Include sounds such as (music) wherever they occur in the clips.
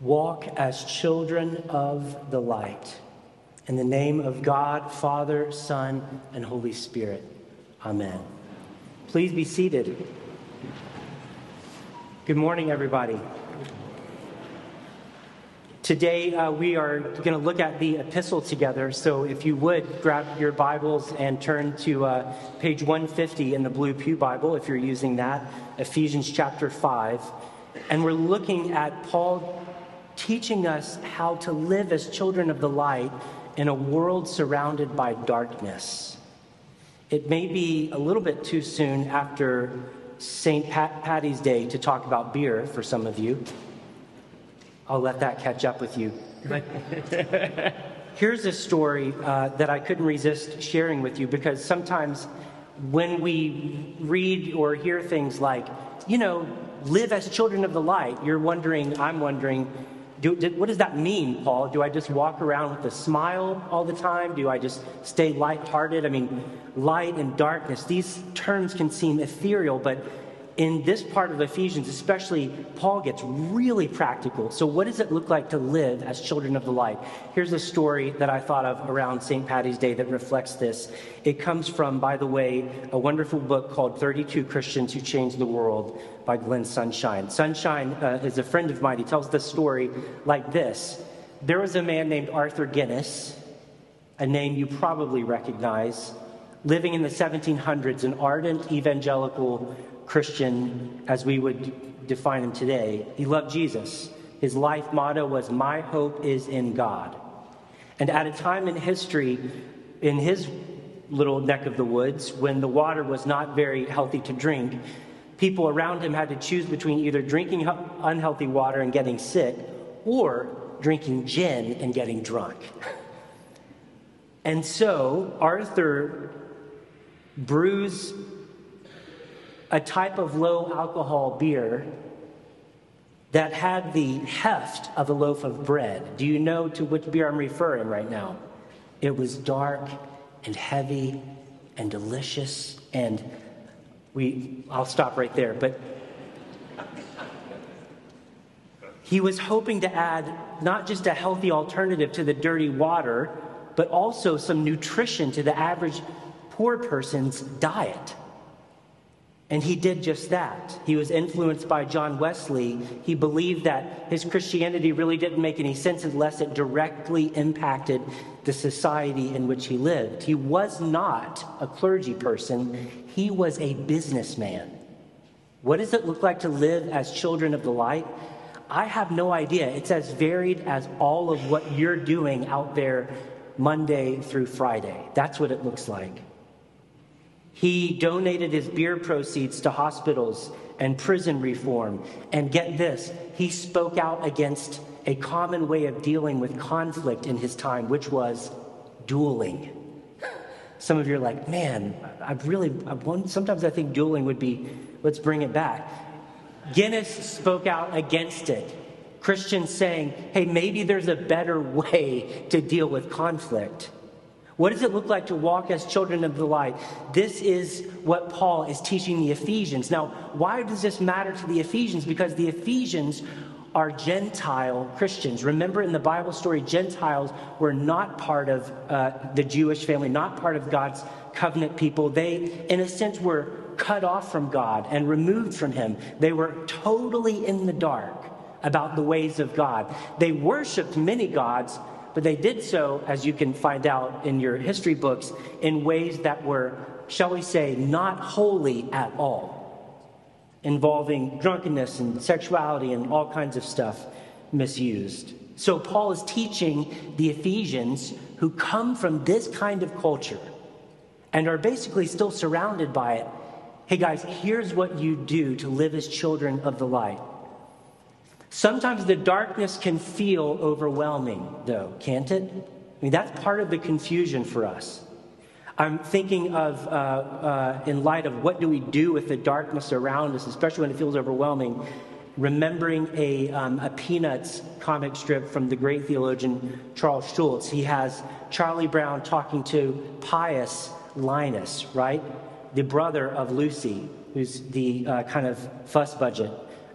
walk as children of the light. In the name of God, Father, Son, and Holy Spirit. Amen. Please be seated. Good morning, everybody. Today, uh, we are going to look at the epistle together. So, if you would grab your Bibles and turn to uh, page 150 in the Blue Pew Bible, if you're using that, Ephesians chapter 5. And we're looking at Paul teaching us how to live as children of the light in a world surrounded by darkness. It may be a little bit too soon after St. Pat- Patty's Day to talk about beer for some of you. I'll let that catch up with you. But (laughs) here's a story uh, that I couldn't resist sharing with you because sometimes when we read or hear things like, you know, live as children of the light, you're wondering, I'm wondering, do, what does that mean, Paul? Do I just walk around with a smile all the time? Do I just stay lighthearted? I mean, light and darkness, these terms can seem ethereal, but in this part of Ephesians, especially, Paul gets really practical. So, what does it look like to live as children of the light? Here's a story that I thought of around St. Patty's Day that reflects this. It comes from, by the way, a wonderful book called 32 Christians Who Changed the World by Glenn Sunshine. Sunshine uh, is a friend of mine. He tells the story like this There was a man named Arthur Guinness, a name you probably recognize, living in the 1700s, an ardent evangelical Christian as we would define him today. He loved Jesus. His life motto was, My hope is in God. And at a time in history, in his little neck of the woods, when the water was not very healthy to drink, people around him had to choose between either drinking unhealthy water and getting sick or drinking gin and getting drunk. (laughs) And so Arthur brews a type of low alcohol beer that had the heft of a loaf of bread. Do you know to which beer I'm referring right now? It was dark and heavy and delicious and we I'll stop right there, but he was hoping to add not just a healthy alternative to the dirty water, but also some nutrition to the average poor person's diet. And he did just that. He was influenced by John Wesley. He believed that his Christianity really didn't make any sense unless it directly impacted the society in which he lived. He was not a clergy person, he was a businessman. What does it look like to live as children of the light? I have no idea. It's as varied as all of what you're doing out there Monday through Friday. That's what it looks like. He donated his beer proceeds to hospitals and prison reform. And get this, he spoke out against a common way of dealing with conflict in his time, which was dueling. Some of you are like, man, I've really, I want, sometimes I think dueling would be, let's bring it back. Guinness spoke out against it. Christians saying, hey, maybe there's a better (laughs) way to deal with conflict. What does it look like to walk as children of the light? This is what Paul is teaching the Ephesians. Now, why does this matter to the Ephesians? Because the Ephesians are Gentile Christians. Remember in the Bible story, Gentiles were not part of uh, the Jewish family, not part of God's covenant people. They, in a sense, were cut off from God and removed from Him. They were totally in the dark about the ways of God. They worshiped many gods, but they did so, as you can find out in your history books, in ways that were, shall we say, not holy at all, involving drunkenness and sexuality and all kinds of stuff misused. So Paul is teaching the Ephesians who come from this kind of culture and are basically still surrounded by it. Hey guys, here's what you do to live as children of the light. Sometimes the darkness can feel overwhelming, though, can't it? I mean, that's part of the confusion for us. I'm thinking of, uh, uh, in light of what do we do with the darkness around us, especially when it feels overwhelming, remembering a, um, a Peanuts comic strip from the great theologian Charles Schulz. He has Charlie Brown talking to pious Linus, right? The brother of Lucy, who's the uh, kind of fuss budget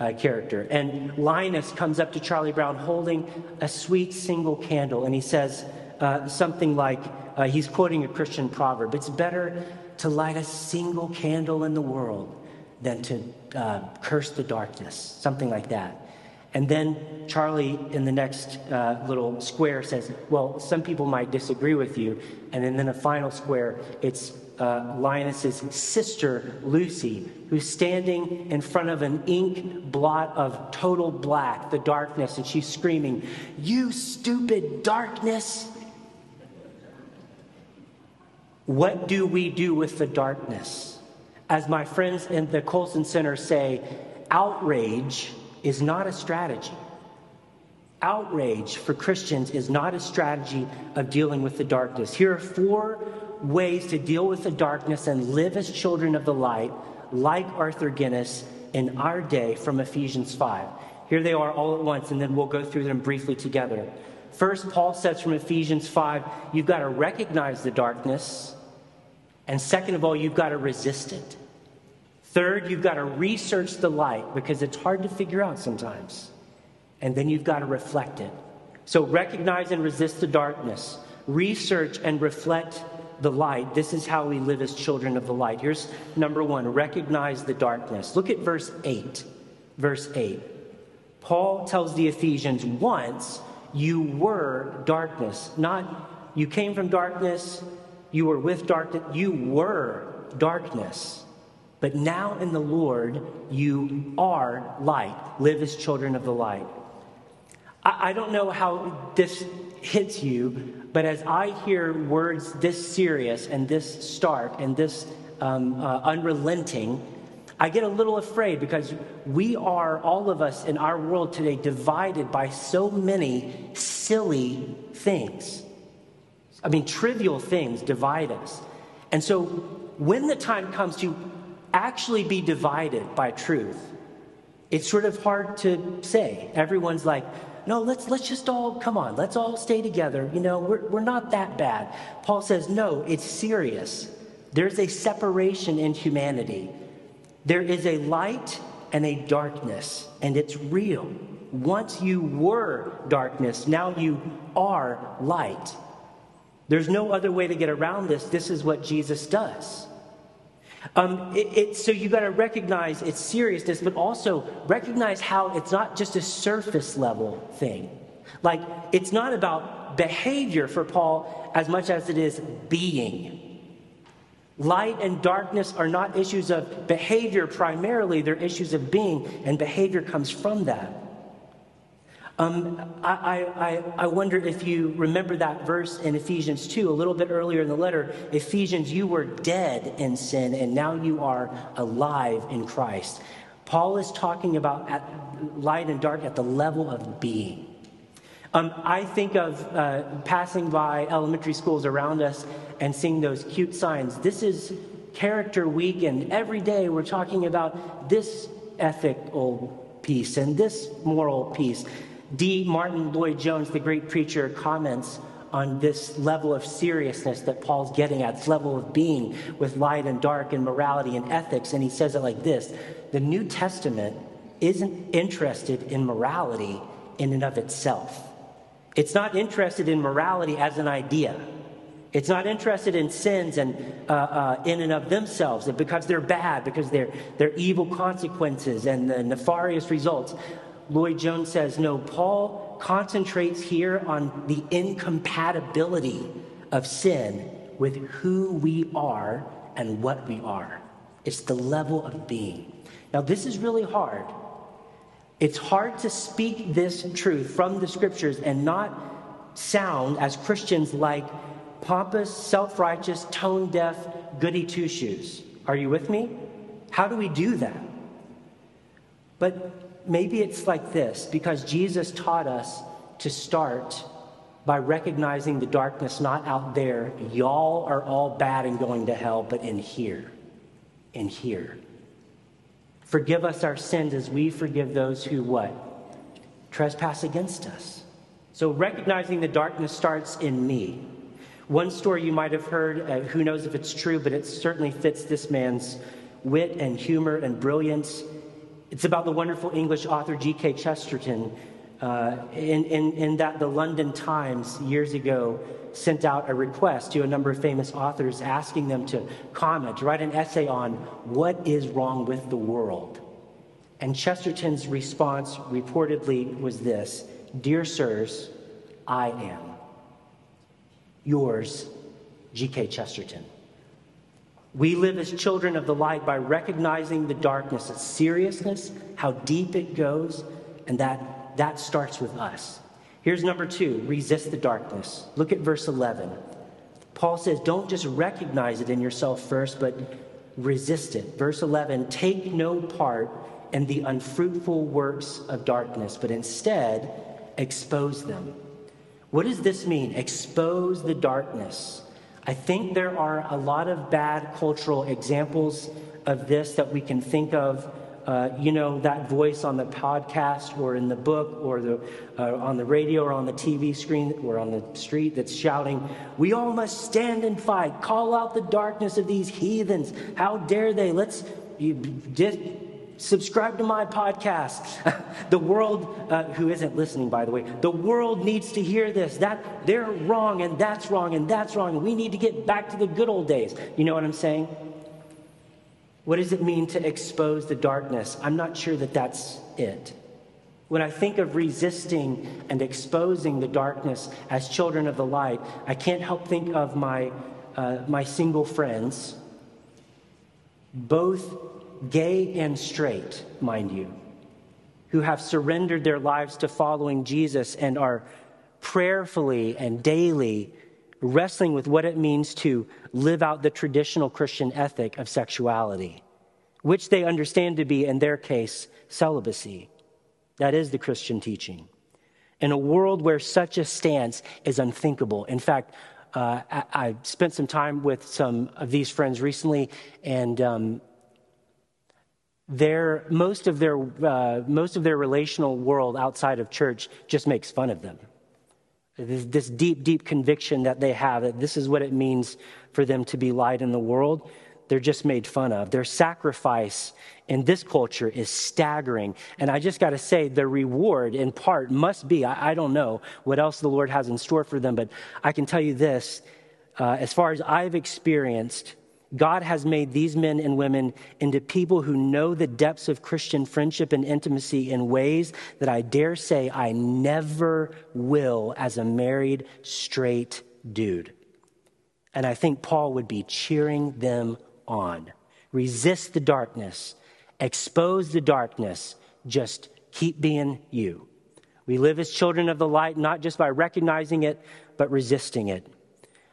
uh, character. And Linus comes up to Charlie Brown holding a sweet single candle, and he says uh, something like, uh, he's quoting a Christian proverb it's better to light a single candle in the world than to uh, curse the darkness, something like that. And then Charlie in the next uh, little square says, Well, some people might disagree with you. And then in the final square, it's uh, Linus's sister, Lucy, who's standing in front of an ink blot of total black, the darkness, and she's screaming, You stupid darkness! What do we do with the darkness? As my friends in the Colson Center say, outrage is not a strategy. Outrage for Christians is not a strategy of dealing with the darkness. Here are four ways to deal with the darkness and live as children of the light, like Arthur Guinness in our day from Ephesians 5. Here they are all at once, and then we'll go through them briefly together. First, Paul says from Ephesians 5, you've got to recognize the darkness. And second of all, you've got to resist it. Third, you've got to research the light because it's hard to figure out sometimes. And then you've got to reflect it. So recognize and resist the darkness. Research and reflect the light. This is how we live as children of the light. Here's number one recognize the darkness. Look at verse 8. Verse 8. Paul tells the Ephesians, once you were darkness. Not you came from darkness, you were with darkness, you were darkness. But now in the Lord, you are light. Live as children of the light. I, I don't know how this hits you, but as I hear words this serious and this stark and this um, uh, unrelenting, I get a little afraid because we are, all of us in our world today, divided by so many silly things. I mean, trivial things divide us. And so when the time comes to actually be divided by truth, it's sort of hard to say. Everyone's like, no, let's, let's just all, come on, let's all stay together. You know, we're, we're not that bad. Paul says, no, it's serious. There's a separation in humanity. There is a light and a darkness, and it's real. Once you were darkness, now you are light. There's no other way to get around this. This is what Jesus does. Um, it, it, so you got to recognize its seriousness, but also recognize how it's not just a surface level thing. Like, it's not about behavior for Paul as much as it is being. Light and darkness are not issues of behavior primarily, they're issues of being, and behavior comes from that. Um, I, I, I wonder if you remember that verse in Ephesians 2, a little bit earlier in the letter. Ephesians, you were dead in sin, and now you are alive in Christ. Paul is talking about at light and dark at the level of being. Um, I think of uh, passing by elementary schools around us and seeing those cute signs. This is Character Week, and every day we're talking about this ethical piece and this moral piece. D. Martyn Lloyd-Jones, the great preacher, comments on this level of seriousness that Paul's getting at, this level of being with light and dark and morality and ethics. And he says it like this The New Testament isn't interested in morality in and of itself. It's not interested in morality as an idea. It's not interested in sins and uh, uh, in and of themselves because they're bad, because they're, they're evil consequences and the nefarious results. Lloyd-Jones says, no, Paul concentrates here on the incompatibility of sin with who we are and what we are. It's the level of being. Now, this is really hard. It's hard to speak this truth from the scriptures and not sound as Christians like pompous, self righteous, tone deaf, goody two shoes. Are you with me? How do we do that? But maybe it's like this because Jesus taught us to start by recognizing the darkness not out there. Y'all are all bad and going to hell, but in here. In here. Forgive us our sins as we forgive those who what? Trespass against us. So recognizing the darkness starts in me. One story you might have heard, uh, who knows if it's true, but it certainly fits this man's wit and humor and brilliance It's about the wonderful English author G.K. Chesterton, uh, in, in, in that the London Times years ago sent out a request to a number of famous authors asking them to comment, to write an essay on what is wrong with the world. And Chesterton's response reportedly was this Dear sirs, I am. Yours, G.K. Chesterton. We live as children of the light by recognizing the darkness, its seriousness, how deep it goes, and that that starts with us. Here's number two resist the darkness. Look at verse 11. Paul says, don't just recognize it in yourself first, but resist it. Verse 11, take no part in the unfruitful works of darkness, but instead expose them. What does this mean? Expose the darkness. I think there are a lot of bad cultural examples of this that we can think of uh, you know, that voice on the podcast or in the book or the, uh, on the radio or on the TV screen or on the street that's shouting, We all must stand and fight. Call out the darkness of these heathens. How dare they? Let's you, just subscribe to my podcast. (laughs) the world, uh, who isn't listening, by the way, the world needs to hear this. That they're wrong and that's wrong and that's wrong. We need to get back to the good old days. You know what I'm saying? What does it mean to expose the darkness? I'm not sure that that's it. When I think of resisting and exposing the darkness as children of the light, I can't help think of my, uh, my single friends, both gay and straight, mind you, who have surrendered their lives to following Jesus and are prayerfully and daily wrestling with what it means to live out the traditional Christian ethic of sexuality, which they understand to be, in their case, celibacy. That is the Christian teaching. In a world where such a stance is unthinkable. In fact, uh, I, I, spent some time with some of these friends recently, and um, their, most, of their, uh, most of their relational world outside of church just makes fun of them. This, this deep, deep conviction that they have that this is what it means for them to be light in the world, they're just made fun of. Their sacrifice in this culture is staggering. And I just got to say, the reward in part must be I, I, don't know what else the Lord has in store for them, but I can tell you this uh, as far as I've experienced, God has made these men and women into people who know the depths of Christian friendship and intimacy in ways that I dare say I never will as a married, straight dude. And I think Paul would be cheering them on. Resist the darkness, expose the darkness, just keep being you. We live as children of the light, not just by recognizing it, but resisting it.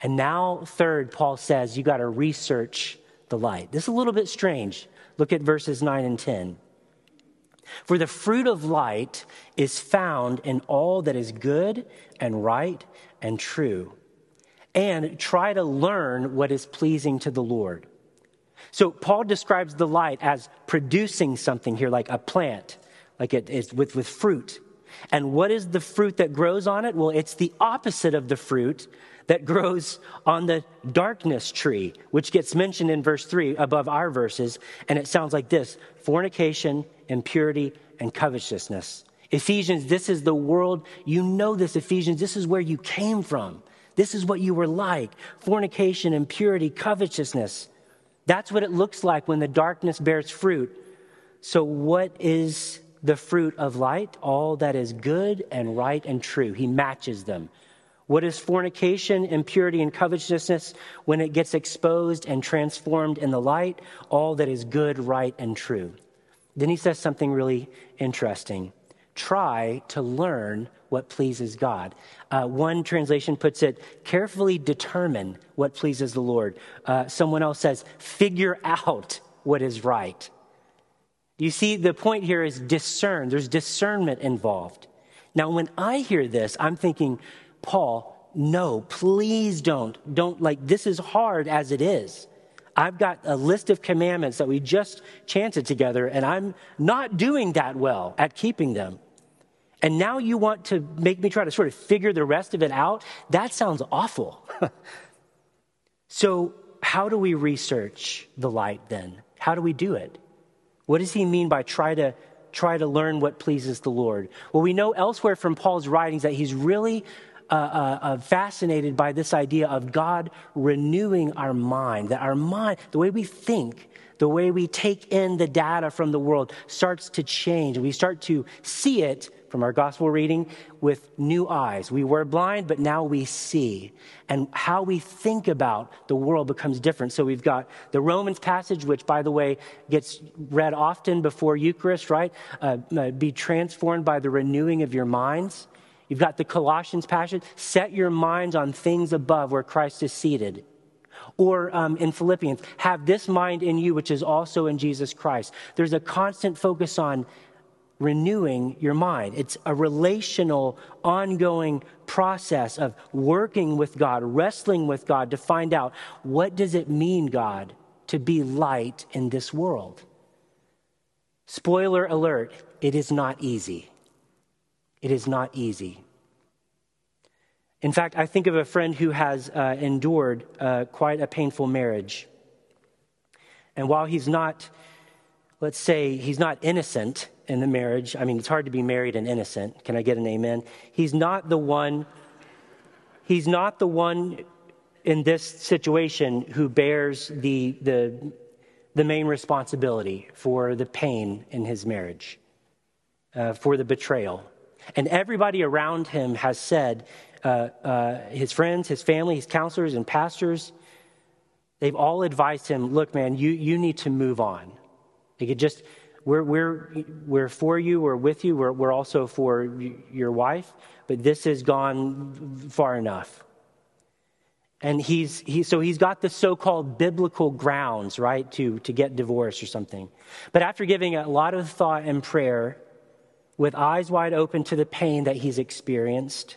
And now, third, Paul says you got to research the light. This is a little bit strange. Look at verses 9 and 10. For the fruit of light is found in all that is good and right and true. And try to learn what is pleasing to the Lord. So Paul describes the light as producing something here, like a plant, like it is with, with fruit. And what is the fruit that grows on it? Well, it's the opposite of the fruit that grows on the darkness tree, which gets mentioned in verse 3 above our verses. And it sounds like this fornication, impurity, and covetousness. Ephesians, this is the world. You know this, Ephesians. This is where you came from. This is what you were like fornication, impurity, covetousness. That's what it looks like when the darkness bears fruit. So, what is the fruit of light? All that is good and right and true. He matches them. What is fornication, impurity, and covetousness when it gets exposed and transformed in the light? All that is good, right, and true. Then he says something really interesting. Try to learn what pleases God. Uh, one translation puts it, carefully determine what pleases the Lord. Uh, someone else says, figure out what is right. You see, the point here is discern. There's discernment involved. Now, when I hear this, I'm thinking, Paul, no, please don't. Don't like this is hard as it is. I've got a list of commandments that we just chanted together, and I'm not doing that well at keeping them. And now you want to make me try to sort of figure the rest of it out? That sounds awful. (laughs) so, how do we research the light then? How do we do it? What does he mean by try to try to learn what pleases the Lord? Well, we know elsewhere from Paul's writings that he's really uh, uh, uh, fascinated by this idea of God renewing our mind, that our mind, the way we think, the way we take in the data from the world starts to change. We start to see it from our gospel reading with new eyes. We were blind, but now we see. And how we think about the world becomes different. So we've got the Romans passage, which, by the way, gets read often before Eucharist, right? Uh, uh, be transformed by the renewing of your minds. You've got the Colossians passage, set your minds on things above where Christ is seated. Or um, in Philippians, have this mind in you, which is also in Jesus Christ. There's a constant focus on renewing your mind. It's a relational, ongoing process of working with God, wrestling with God to find out what does it mean, God, to be light in this world. Spoiler alert, it is not easy. It is not easy. In fact, I think of a friend who has uh, endured uh, quite a painful marriage. And while he's not, let's say, he's not innocent, in the marriage. I mean, it's hard to be married and innocent. Can I get an amen? He's not the one, he's not the one in this situation who bears the, the, the main responsibility for the pain in his marriage, uh, for the betrayal. And everybody around him has said, uh, uh, his friends, his family, his counselors, and pastors, they've all advised him look, man, you, you need to move on. They could just we're, we're, we're for you, we're with you, we're, we're also for your wife, but this has gone far enough. And he's, he, so he's got the so called biblical grounds, right, to, to get divorced or something. But after giving a lot of thought and prayer, with eyes wide open to the pain that he's experienced,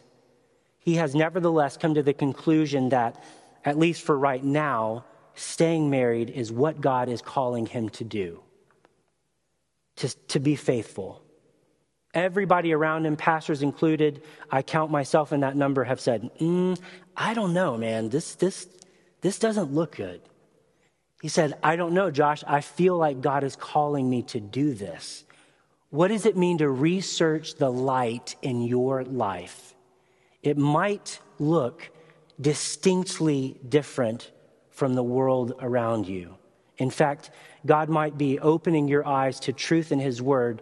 he has nevertheless come to the conclusion that, at least for right now, staying married is what God is calling him to do to, to be faithful. Everybody around him, pastors included, I count myself in that number, have said, mm, I don't know, man. This, this, this doesn't look good. He said, I don't know, Josh. I feel like God is calling me to do this. What does it mean to research the light in your life? It might look distinctly different from the world around you. In fact, God might be opening your eyes to truth in His Word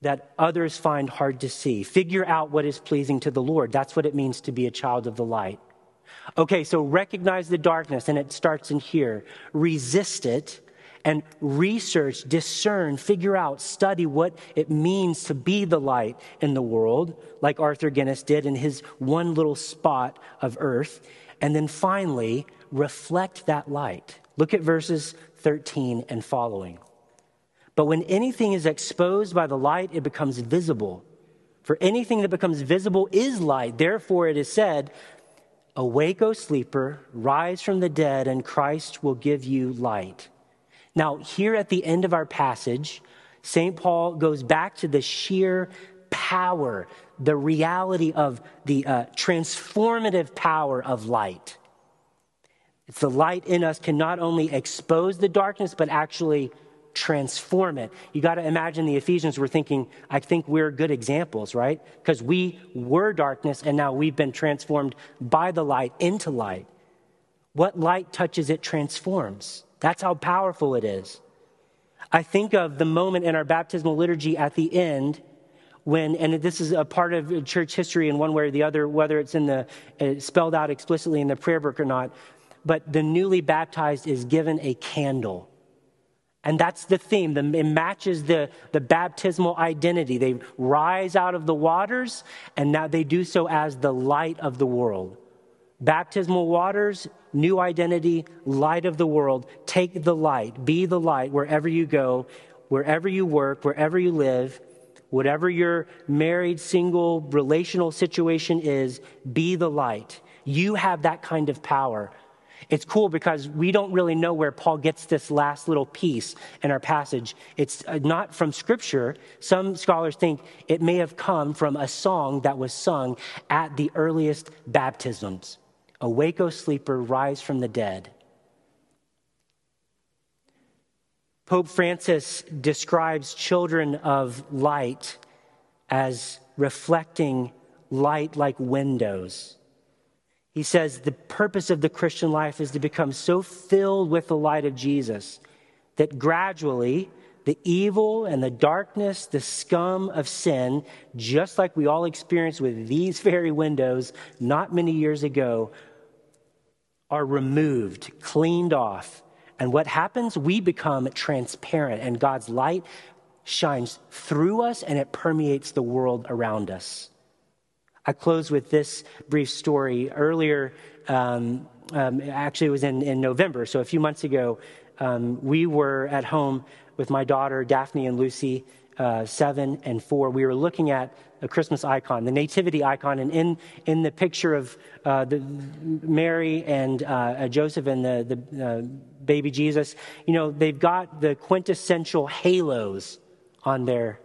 that others find hard to see. Figure out what is pleasing to the Lord. That's what it means to be a child of the light. Okay, so recognize the darkness, and it starts in here. Resist it and research, discern, figure out, study what it means to be the light in the world, like Arthur Guinness did in his one little spot of earth. And then finally, reflect that light. Look at verses 13 and following. But when anything is exposed by the light, it becomes visible. For anything that becomes visible is light. Therefore, it is said, Awake, O sleeper, rise from the dead, and Christ will give you light. Now, here at the end of our passage, St. Paul goes back to the sheer power, the reality of the uh, transformative power of light. It's the light in us can not only expose the darkness, but actually transform it. You got to imagine the Ephesians were thinking, I think we're good examples, right? Because we were darkness and now we've been transformed by the light into light. What light touches, it transforms. That's how powerful it is. I think of the moment in our baptismal liturgy at the end when, and this is a part of church history in one way or the other, whether it's in the uh, spelled out explicitly in the prayer book or not, but the newly baptized is given a candle. And that's the theme. it matches the, the baptismal identity. They rise out of the waters, and now they do so as the light of the world. Baptismal waters, new identity, light of the world. Take the light, be the light wherever you go, wherever you work, wherever you live, whatever your married, single, relational situation is, be the light. You have that kind of power. It's cool because we don't really know where Paul gets this last little piece in our passage. It's uh, not from scripture. Some scholars think it may have come from a song that was sung at the earliest baptisms Awake, O sleeper, rise from the dead. Pope Francis describes children of light as reflecting light like windows. He says the purpose of the Christian life is to become so filled with the light of Jesus that gradually the evil and the darkness, the scum of sin, just like we all experienced with these (laughs) very windows not many years ago, are removed, cleaned off. And what happens? We become transparent, and God's light shines through us and it permeates the world around us. I close with this brief story. Earlier, um, um, actually, it was in, in November, so a few months ago, um, we were at home with my daughter, Daphne and Lucy, uh, seven and four. We were looking at a Christmas icon, the nativity icon, and in, in the picture of uh, the, Mary and uh, Joseph and the, the uh, baby Jesus, you know, they've got the quintessential halos on their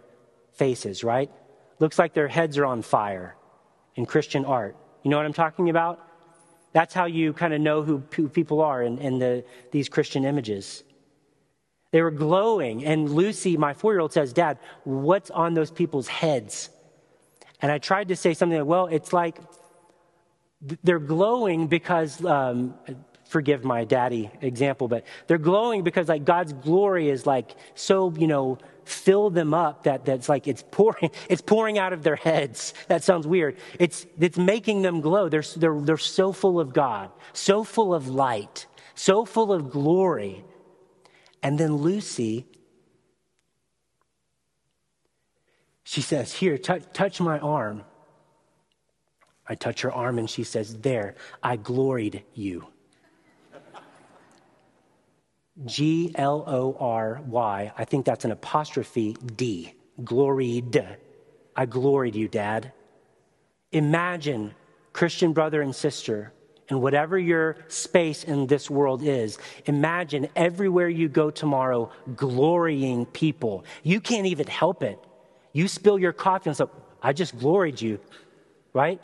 faces, right? Looks like their heads are on fire in Christian art. You know what I'm talking about? That's how you kind of know who, who people are in, in the, these Christian images. They were glowing. And Lucy, my four year old, says, Dad, what's on those people's heads? And I tried to say something like, well, it's like they're glowing because, um, forgive my daddy example, but they're glowing because like God's glory is like so, you know, fill them up that that's like it's pouring (laughs) it's pouring out of their heads. That sounds weird. It's it's making them glow. They're they're, they're so full of god so full of light so full of glory. And then lucy she says here touch, touch my arm i touch her arm and she says there i gloried you G L O R Y. I think that's an apostrophe D. Gloried. I gloried you, Dad. Imagine, Christian brother and sister, and whatever your space in this world is, imagine everywhere you go tomorrow glorying people. You can't even help it. You spill your coffee and say, I just gloried you, right?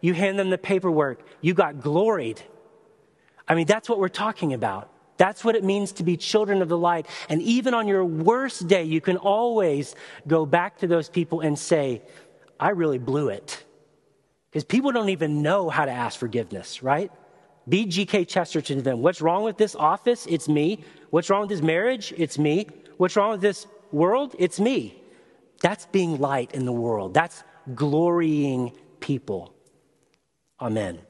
You hand them the paperwork, you got gloried. I mean, that's what we're talking about. That's what it means to be children of the light. And even on your worst day, you can always go back to those people and say, I really blew it. Because people don't even know how to ask forgiveness, right? Be G.K. Chesterton to them. What's wrong with this office? It's me. What's wrong with this marriage? It's me. What's wrong with this world? It's me. That's being light in the world. That's glorying people. Amen.